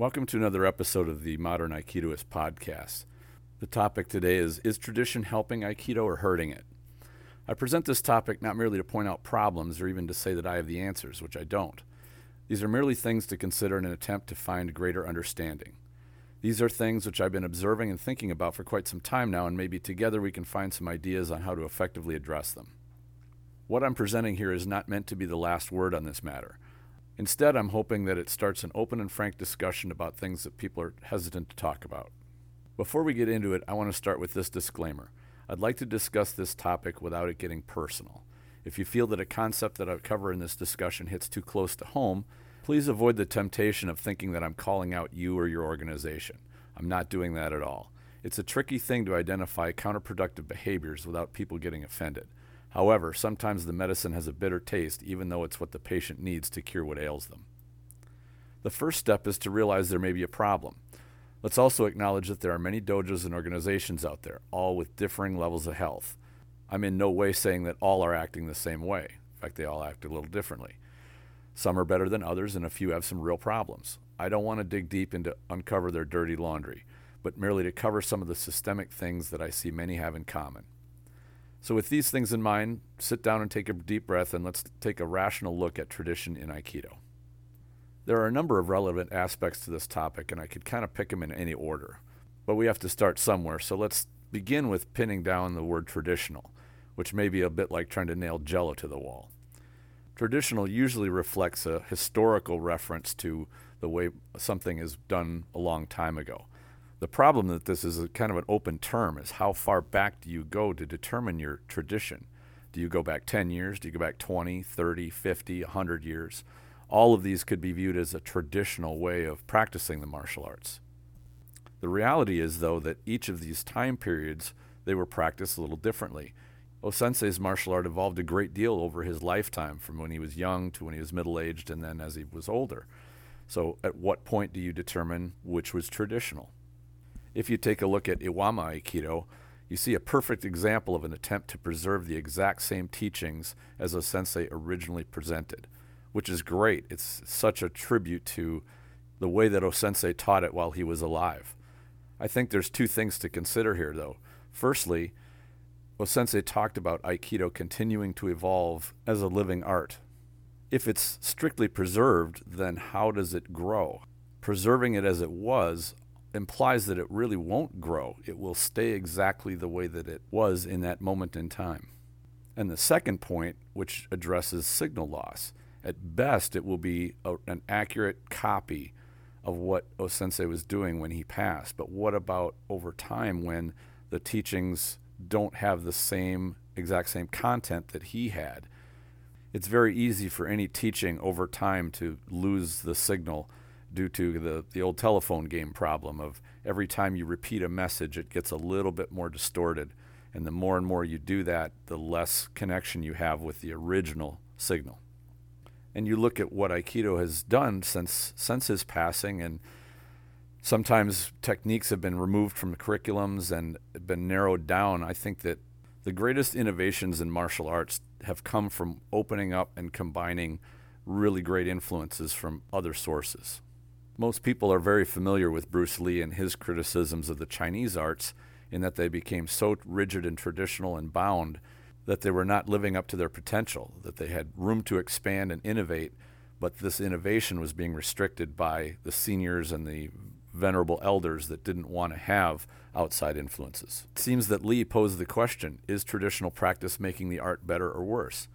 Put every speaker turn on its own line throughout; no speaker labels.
Welcome to another episode of the Modern Aikidoist podcast. The topic today is Is tradition helping Aikido or hurting it? I present this topic not merely to point out problems or even to say that I have the answers, which I don't. These are merely things to consider in an attempt to find greater understanding. These are things which I've been observing and thinking about for quite some time now, and maybe together we can find some ideas on how to effectively address them. What I'm presenting here is not meant to be the last word on this matter. Instead, I'm hoping that it starts an open and frank discussion about things that people are hesitant to talk about. Before we get into it, I want to start with this disclaimer. I'd like to discuss this topic without it getting personal. If you feel that a concept that I cover in this discussion hits too close to home, please avoid the temptation of thinking that I'm calling out you or your organization. I'm not doing that at all. It's a tricky thing to identify counterproductive behaviors without people getting offended. However, sometimes the medicine has a bitter taste, even though it's what the patient needs to cure what ails them. The first step is to realize there may be a problem. Let's also acknowledge that there are many dojos and organizations out there, all with differing levels of health. I'm in no way saying that all are acting the same way. In fact, they all act a little differently. Some are better than others, and a few have some real problems. I don't want to dig deep into uncover their dirty laundry, but merely to cover some of the systemic things that I see many have in common. So, with these things in mind, sit down and take a deep breath and let's take a rational look at tradition in Aikido. There are a number of relevant aspects to this topic, and I could kind of pick them in any order. But we have to start somewhere, so let's begin with pinning down the word traditional, which may be a bit like trying to nail jello to the wall. Traditional usually reflects a historical reference to the way something is done a long time ago. The problem that this is kind of an open term is how far back do you go to determine your tradition? Do you go back 10 years? Do you go back 20, 30, 50, 100 years? All of these could be viewed as a traditional way of practicing the martial arts. The reality is, though, that each of these time periods they were practiced a little differently. O-sensei's martial art evolved a great deal over his lifetime, from when he was young to when he was middle-aged, and then as he was older. So, at what point do you determine which was traditional? If you take a look at Iwama Aikido, you see a perfect example of an attempt to preserve the exact same teachings as O-sensei originally presented, which is great. It's such a tribute to the way that O-sensei taught it while he was alive. I think there's two things to consider here, though. Firstly, O-sensei talked about Aikido continuing to evolve as a living art. If it's strictly preserved, then how does it grow? Preserving it as it was implies that it really won't grow. It will stay exactly the way that it was in that moment in time. And the second point, which addresses signal loss, at best it will be a, an accurate copy of what O-sensei was doing when he passed. But what about over time when the teachings don't have the same exact same content that he had? It's very easy for any teaching over time to lose the signal due to the, the old telephone game problem of every time you repeat a message, it gets a little bit more distorted. And the more and more you do that, the less connection you have with the original signal. And you look at what Aikido has done since, since his passing, and sometimes techniques have been removed from the curriculums and been narrowed down. I think that the greatest innovations in martial arts have come from opening up and combining really great influences from other sources. Most people are very familiar with Bruce Lee and his criticisms of the Chinese arts in that they became so rigid and traditional and bound that they were not living up to their potential, that they had room to expand and innovate, but this innovation was being restricted by the seniors and the venerable elders that didn't want to have outside influences. It seems that Lee posed the question is traditional practice making the art better or worse?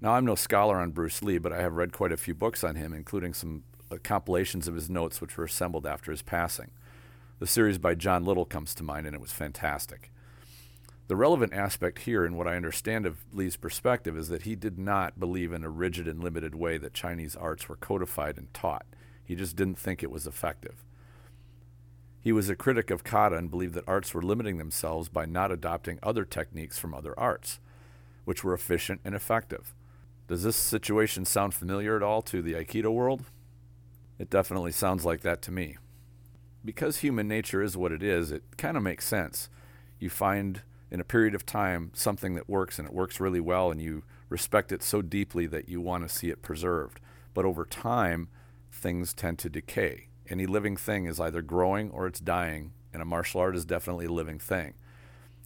Now, I'm no scholar on Bruce Lee, but I have read quite a few books on him, including some compilations of his notes, which were assembled after his passing. The series by John Little comes to mind, and it was fantastic. The relevant aspect here, in what I understand of Lee's perspective, is that he did not believe in a rigid and limited way that Chinese arts were codified and taught. He just didn't think it was effective. He was a critic of kata and believed that arts were limiting themselves by not adopting other techniques from other arts, which were efficient and effective. Does this situation sound familiar at all to the Aikido world? It definitely sounds like that to me. Because human nature is what it is, it kind of makes sense. You find in a period of time something that works and it works really well, and you respect it so deeply that you want to see it preserved. But over time, things tend to decay. Any living thing is either growing or it's dying, and a martial art is definitely a living thing.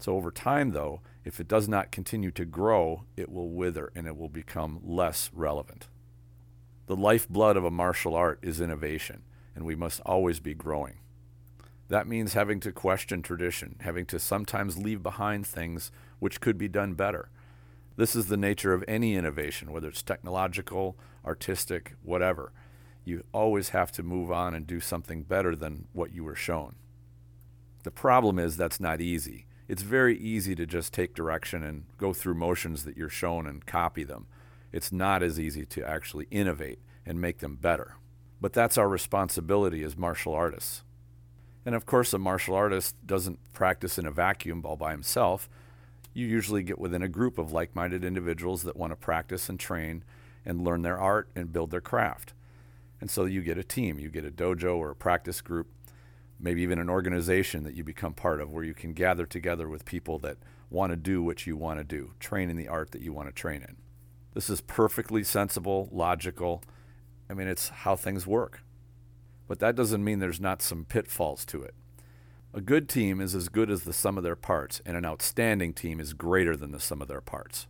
So over time, though, if it does not continue to grow, it will wither and it will become less relevant. The lifeblood of a martial art is innovation, and we must always be growing. That means having to question tradition, having to sometimes leave behind things which could be done better. This is the nature of any innovation, whether it's technological, artistic, whatever. You always have to move on and do something better than what you were shown. The problem is that's not easy. It's very easy to just take direction and go through motions that you're shown and copy them it's not as easy to actually innovate and make them better. But that's our responsibility as martial artists. And of course, a martial artist doesn't practice in a vacuum all by himself. You usually get within a group of like minded individuals that want to practice and train and learn their art and build their craft. And so you get a team, you get a dojo or a practice group, maybe even an organization that you become part of where you can gather together with people that want to do what you want to do, train in the art that you want to train in. This is perfectly sensible, logical. I mean, it's how things work. But that doesn't mean there's not some pitfalls to it. A good team is as good as the sum of their parts, and an outstanding team is greater than the sum of their parts.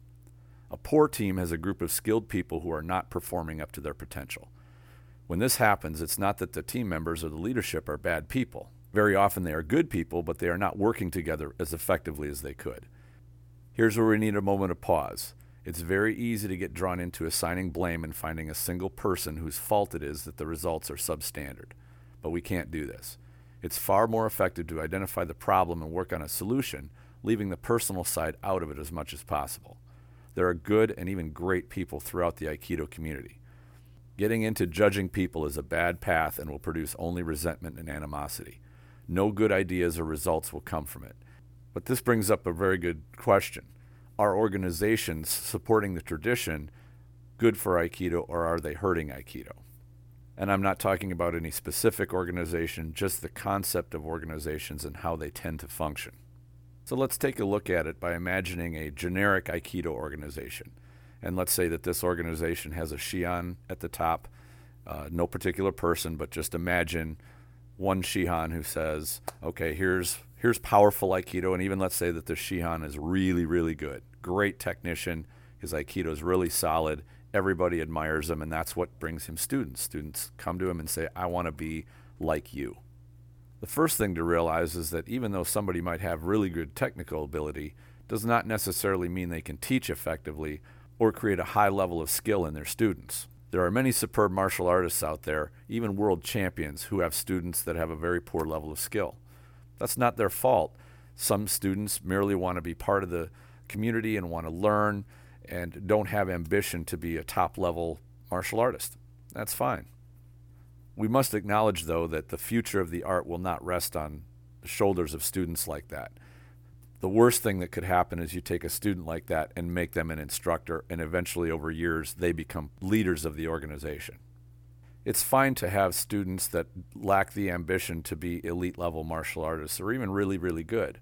A poor team has a group of skilled people who are not performing up to their potential. When this happens, it's not that the team members or the leadership are bad people. Very often they are good people, but they are not working together as effectively as they could. Here's where we need a moment of pause. It's very easy to get drawn into assigning blame and finding a single person whose fault it is that the results are substandard. But we can't do this. It's far more effective to identify the problem and work on a solution, leaving the personal side out of it as much as possible. There are good and even great people throughout the Aikido community. Getting into judging people is a bad path and will produce only resentment and animosity. No good ideas or results will come from it. But this brings up a very good question are organizations supporting the tradition good for Aikido or are they hurting Aikido? And I'm not talking about any specific organization, just the concept of organizations and how they tend to function. So let's take a look at it by imagining a generic Aikido organization. And let's say that this organization has a Shihan at the top, uh, no particular person, but just imagine one Shihan who says, okay, here's here's powerful Aikido, and even let's say that the Shihan is really, really good, great technician. His Aikido is really solid. Everybody admires him, and that's what brings him students. Students come to him and say, I want to be like you. The first thing to realize is that even though somebody might have really good technical ability, does not necessarily mean they can teach effectively or create a high level of skill in their students. There are many superb martial artists out there, even world champions, who have students that have a very poor level of skill. That's not their fault. Some students merely want to be part of the community and want to learn and don't have ambition to be a top level martial artist. That's fine. We must acknowledge, though, that the future of the art will not rest on the shoulders of students like that. The worst thing that could happen is you take a student like that and make them an instructor, and eventually, over years, they become leaders of the organization it's fine to have students that lack the ambition to be elite level martial artists or even really, really good.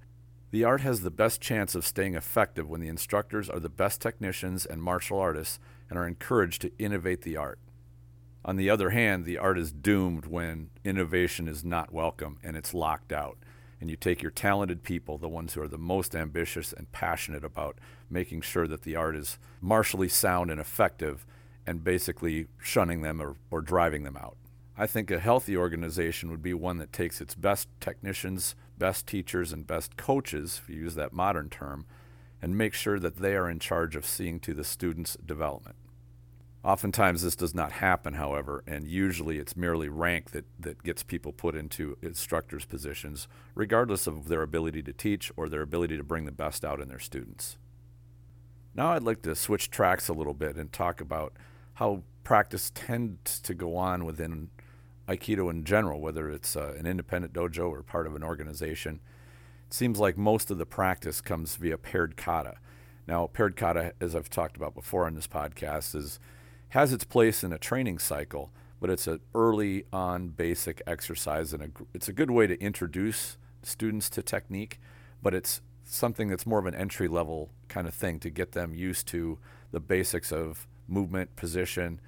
The art has the best chance of staying effective when the instructors are the best technicians and martial artists and are encouraged to innovate the art. On the other hand, the art is doomed when innovation is not welcome and it's locked out. And you take your talented people, the ones who are the most ambitious and passionate about making sure that the art is martially sound and effective, and basically shunning them or, or driving them out. I think a healthy organization would be one that takes its best technicians, best teachers, and best coaches, if you use that modern term, and make sure that they are in charge of seeing to the students' development. Oftentimes, this does not happen, however, and usually it's merely rank that, that gets people put into instructors' positions, regardless of their ability to teach or their ability to bring the best out in their students. Now, I'd like to switch tracks a little bit and talk about how practice tends to go on within Aikido in general, whether it's uh, an independent dojo or part of an organization. It seems like most of the practice comes via paired kata. Now, paired kata, as I've talked about before on this podcast, is has its place in a training cycle, but it's an early on basic exercise, and a, it's a good way to introduce students to technique, but it's something that's more of an entry level kind of thing to get them used to the basics of movement, position,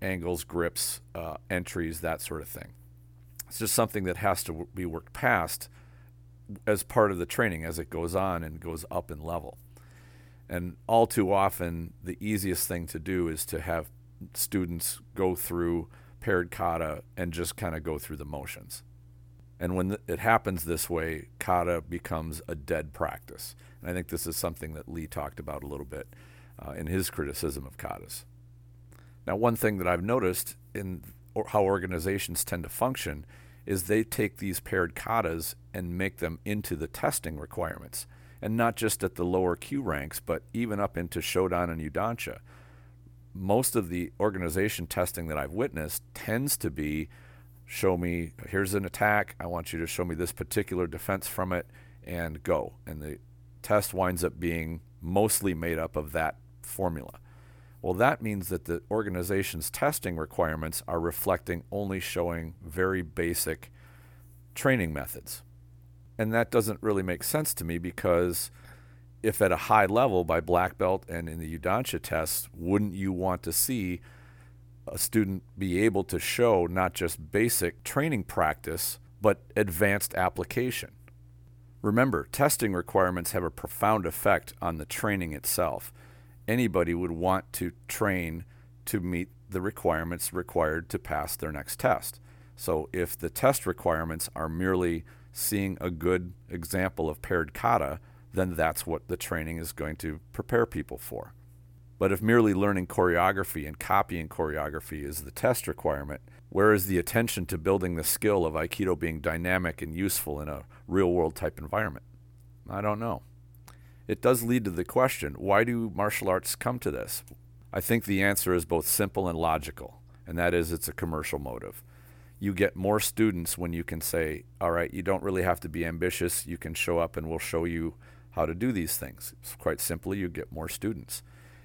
angles, grips, uh, entries, that sort of thing. It's just something that has to w- be worked past as part of the training as it goes on and goes up in level. And all too often, the easiest thing to do is to have students go through paired kata and just kind of go through the motions. And when th- it happens this way, kata becomes a dead practice. And I think this is something that Lee talked about a little bit uh, in his criticism of katas. Now, one thing that I've noticed in or how organizations tend to function is they take these paired katas and make them into the testing requirements. And not just at the lower kyu ranks, but even up into Shodan and Yudansha. Most of the organization testing that I've witnessed tends to be show me, here's an attack, I want you to show me this particular defense from it, and go. And the test winds up being mostly made up of that formula. Well, that means that the organization's testing requirements are reflecting only showing very basic training methods. And that doesn't really make sense to me because if at a high level by black belt and in the Yudansha tests, wouldn't you want to see a student be able to show not just basic training practice, but advanced application? Remember, testing requirements have a profound effect on the training itself anybody would want to train to meet the requirements required to pass their next test. So if the test requirements are merely seeing a good example of paired kata, then that's what the training is going to prepare people for. But if merely learning choreography and copying choreography is the test requirement, where is the attention to building the skill of Aikido being dynamic and useful in a real world type environment? I don't know it does lead to the question why do martial arts come to this? I think the answer is both simple and logical, and that is it's a commercial motive. You get more students when you can say, all right, you don't really have to be ambitious. You can show up and we'll show you how to do these things. Quite simply, you get more students.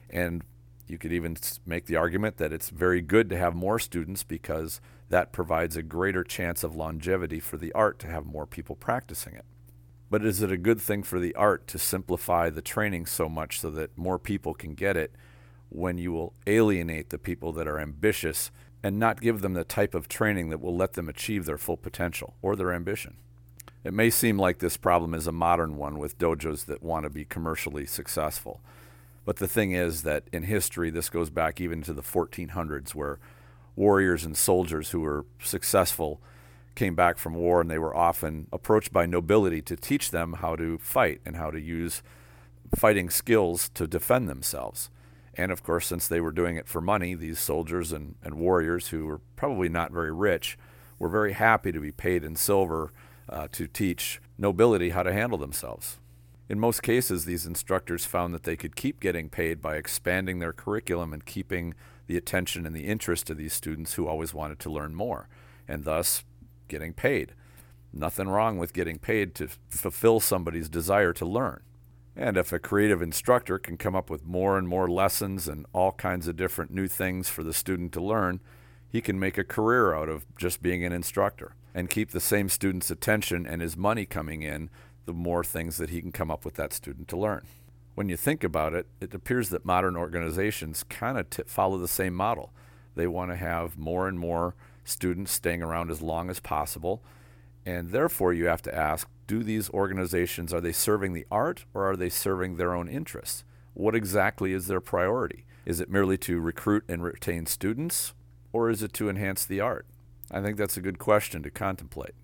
And you could even make the argument that it's very good to have more students because that provides a greater chance of longevity for the art to have more people practicing it. But is it a good thing for the art to simplify the training so much so that more people can get it when you will alienate the people that are ambitious and not give them the type of training that will let them achieve their full potential or their ambition? It may seem like this problem is a modern one with dojos that want to be commercially successful. But the thing is that in history, this goes back even to the 1400s, where warriors and soldiers who were successful came back from war and they were often approached by nobility to teach them how to fight and how to use fighting skills to defend themselves. And of course, since they were doing it for money, these soldiers and, and warriors who were probably not very rich were very happy to be paid in silver uh, to teach nobility how to handle themselves. In most cases, these instructors found that they could keep getting paid by expanding their curriculum and keeping the attention and the interest of these students who always wanted to learn more, and thus getting paid. Nothing wrong with getting paid to fulfill somebody's desire to learn. And if a creative instructor can come up with more and more lessons and all kinds of different new things for the student to learn, he can make a career out of just being an instructor and keep the same student's attention and his money coming in the more things that he can come up with that student to learn. When you think about it, it appears that modern organizations kind of t- follow the same model. They want to have more and more students staying around as long as possible. And therefore, you have to ask do these organizations, are they serving the art or are they serving their own interests? What exactly is their priority? Is it merely to recruit and retain students or is it to enhance the art? I think that's a good question to contemplate.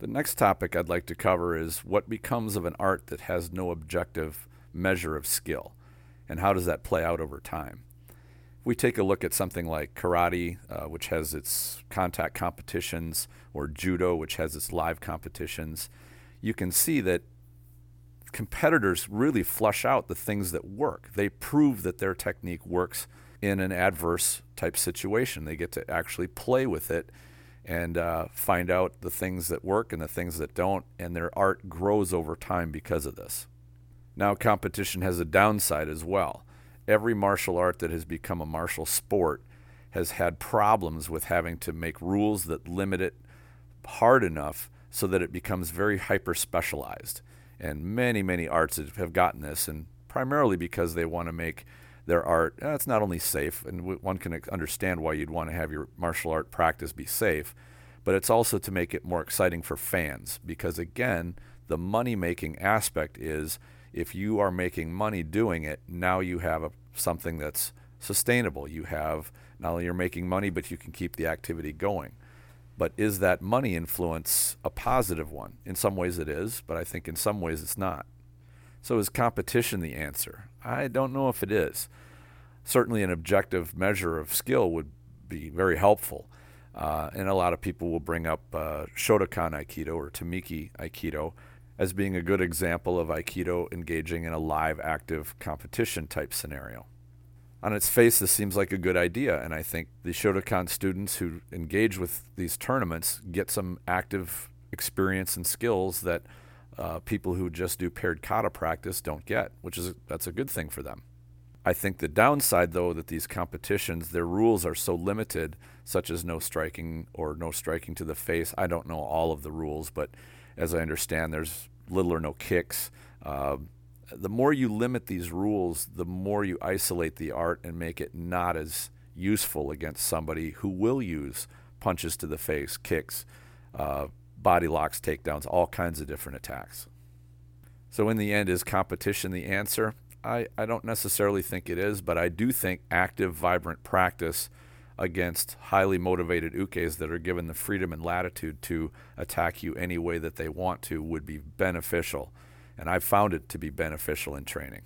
The next topic I'd like to cover is what becomes of an art that has no objective measure of skill, and how does that play out over time? We take a look at something like karate, uh, which has its contact competitions, or judo, which has its live competitions, you can see that competitors really flush out the things that work. They prove that their technique works in an adverse type situation. They get to actually play with it and uh, find out the things that work and the things that don't, and their art grows over time because of this. Now, competition has a downside as well every martial art that has become a martial sport has had problems with having to make rules that limit it hard enough so that it becomes very hyper specialized. And many, many arts have gotten this, and primarily because they want to make their art, uh, it's not only safe, and one can understand why you'd want to have your martial art practice be safe, but it's also to make it more exciting for fans because, again, the money making aspect is if you are making money doing it, now you have a, something that's sustainable. You have not only you're making money, but you can keep the activity going. But is that money influence a positive one? In some ways it is, but I think in some ways it's not. So is competition the answer? I don't know if it is. Certainly, an objective measure of skill would be very helpful. Uh, and a lot of people will bring up uh, Shodokan Aikido or Tomiki Aikido as being a good example of Aikido engaging in a live, active competition type scenario on its face, this seems like a good idea. And I think the Shodokan students who engage with these tournaments get some active experience and skills that uh, people who just do paired kata practice don't get, which is that's a good thing for them. I think the downside, though, that these competitions, their rules are so limited, such as no striking or no striking to the face. I don't know all of the rules, but as I understand, there's little or no kicks. Uh, the more you limit these rules, the more you isolate the art and make it not as useful against somebody who will use punches to the face, kicks, uh, body locks, takedowns, all kinds of different attacks. So, in the end, is competition the answer? I, I don't necessarily think it is, but I do think active, vibrant practice against highly motivated ukes that are given the freedom and latitude to attack you any way that they want to would be beneficial and I've found it to be beneficial in training.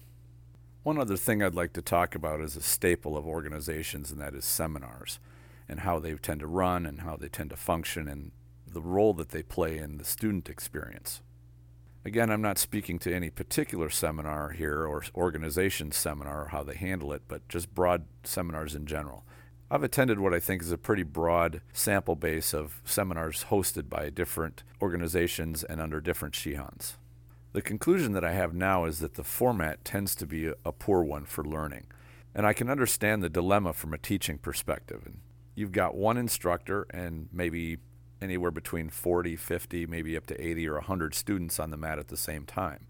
One other thing I'd like to talk about is a staple of organizations, and that is seminars and how they tend to run and how they tend to function and the role that they play in the student experience. Again, I'm not speaking to any particular seminar here or organization seminar or how they handle it, but just broad seminars in general. I've attended what I think is a pretty broad sample base of seminars hosted by different organizations and under different shihans. The conclusion that I have now is that the format tends to be a, poor one for learning. And I can understand the dilemma from a teaching perspective. And you've got one instructor and maybe anywhere between 40, 50, maybe up to 80 or 100 students on the mat at the same time.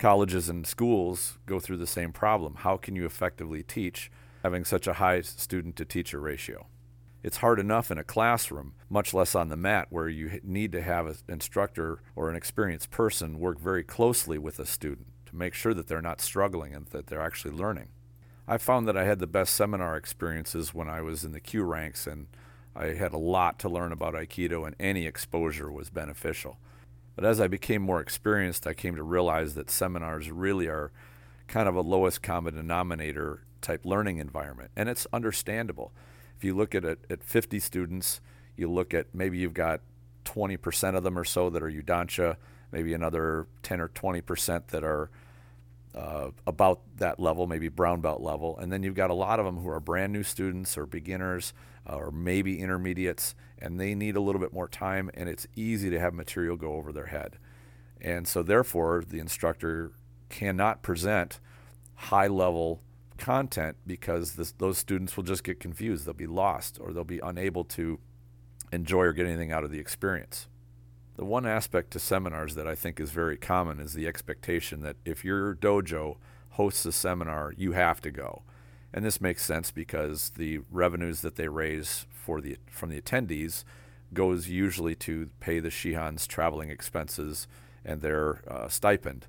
Colleges and schools go through the same problem. How can you effectively teach having such a high student to teacher ratio? it's hard enough in a classroom, much less on the mat, where you need to have an instructor or an experienced person work very closely with a student to make sure that they're not struggling and that they're actually learning. I found that I had the best seminar experiences when I was in the kyu ranks, and I had a lot to learn about Aikido, and any exposure was beneficial. But as I became more experienced, I came to realize that seminars really are kind of a lowest common denominator type learning environment, and it's understandable if you look at it at 50 students, you look at maybe you've got 20% of them or so that are Yudansha, maybe another 10 or 20% that are uh, about that level, maybe brown belt level, and then you've got a lot of them who are brand new students or beginners uh, or maybe intermediates, and they need a little bit more time, and it's easy to have material go over their head. And so, therefore, the instructor cannot present high level content because this, those students will just get confused. They'll be lost or they'll be unable to enjoy or get anything out of the experience. The one aspect to seminars that I think is very common is the expectation that if your dojo hosts a seminar, you have to go. And this makes sense because the revenues that they raise for the from the attendees goes usually to pay the Shihan's traveling expenses and their uh, stipend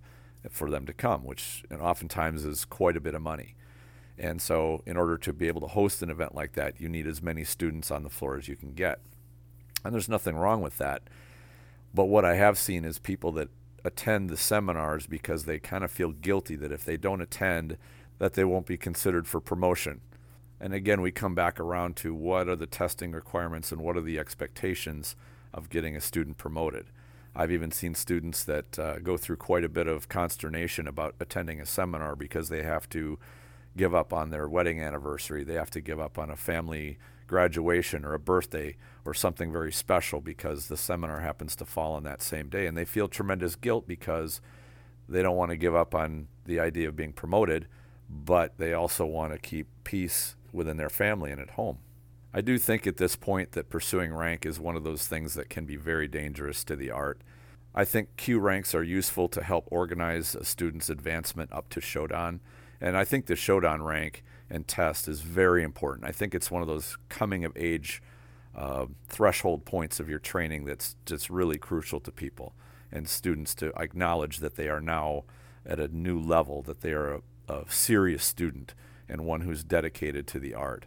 for them to come, which and oftentimes is quite a bit of money. And so, in order to be able to host an event like that, you need as many students on the floor as you can get. And there's nothing wrong with that. But what I have seen is people that attend the seminars because they kind of feel guilty that if they don't attend, that they won't be considered for promotion. And again, we come back around to what are the testing requirements and what are the expectations of getting a student promoted. I've even seen students that uh, go through quite a bit of consternation about attending a seminar because they have to give up on their wedding anniversary. They have to give up on a family graduation or a birthday or something very special because the seminar happens to fall on that same day. And they feel tremendous guilt because they don't want to give up on the idea of being promoted, but they also want to keep peace within their family and at home. I do think at this point that pursuing rank is one of those things that can be very dangerous to the art. I think kyu ranks are useful to help organize a student's advancement up to Shodan and I think the Shodan rank and test is very important. I think it's one of those coming of age uh, threshold points of your training that's just really crucial to people and students to acknowledge that they are now at a new level, that they are a, a serious student and one who's dedicated to the art.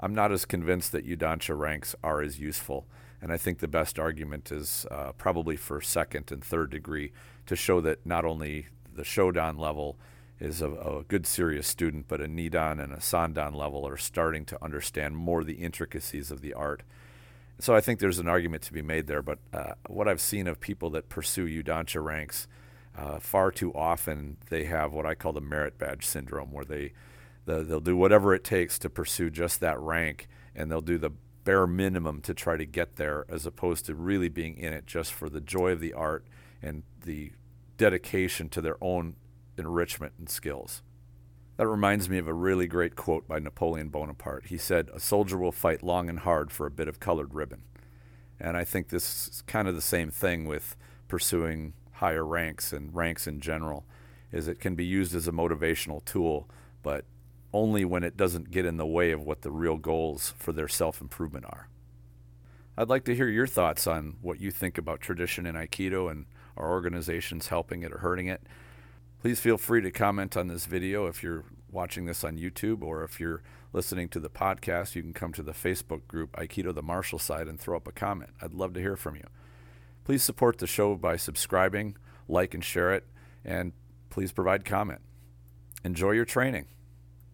I'm not as convinced that Yudansha ranks are as useful, and I think the best argument is uh, probably for second and third degree to show that not only the Shodan level is a, a, good serious student, but a Nidan and a Sandan level are starting to understand more the intricacies of the art. So I think there's an argument to be made there. But uh, what I've seen of people that pursue Yudansha ranks, uh, far too often they have what I call the merit badge syndrome, where they the, they'll do whatever it takes to pursue just that rank, and they'll do the bare minimum to try to get there, as opposed to really being in it just for the joy of the art and the dedication to their own enrichment and skills. That reminds me of a really great quote by Napoleon Bonaparte. He said, A soldier will fight long and hard for a bit of colored ribbon. And I think this is kind of the same thing with pursuing higher ranks and ranks in general, is it can be used as a motivational tool, but only when it doesn't get in the way of what the real goals for their self-improvement are. I'd like to hear your thoughts on what you think about tradition in Aikido and our organizations helping it or hurting it. Please feel free to comment on this video if you're watching this on YouTube or if you're listening to the podcast, you can come to the Facebook group Aikido the Martial Side and throw up a comment. I'd love to hear from you. Please support the show by subscribing, like and share it, and please provide comment. Enjoy your training.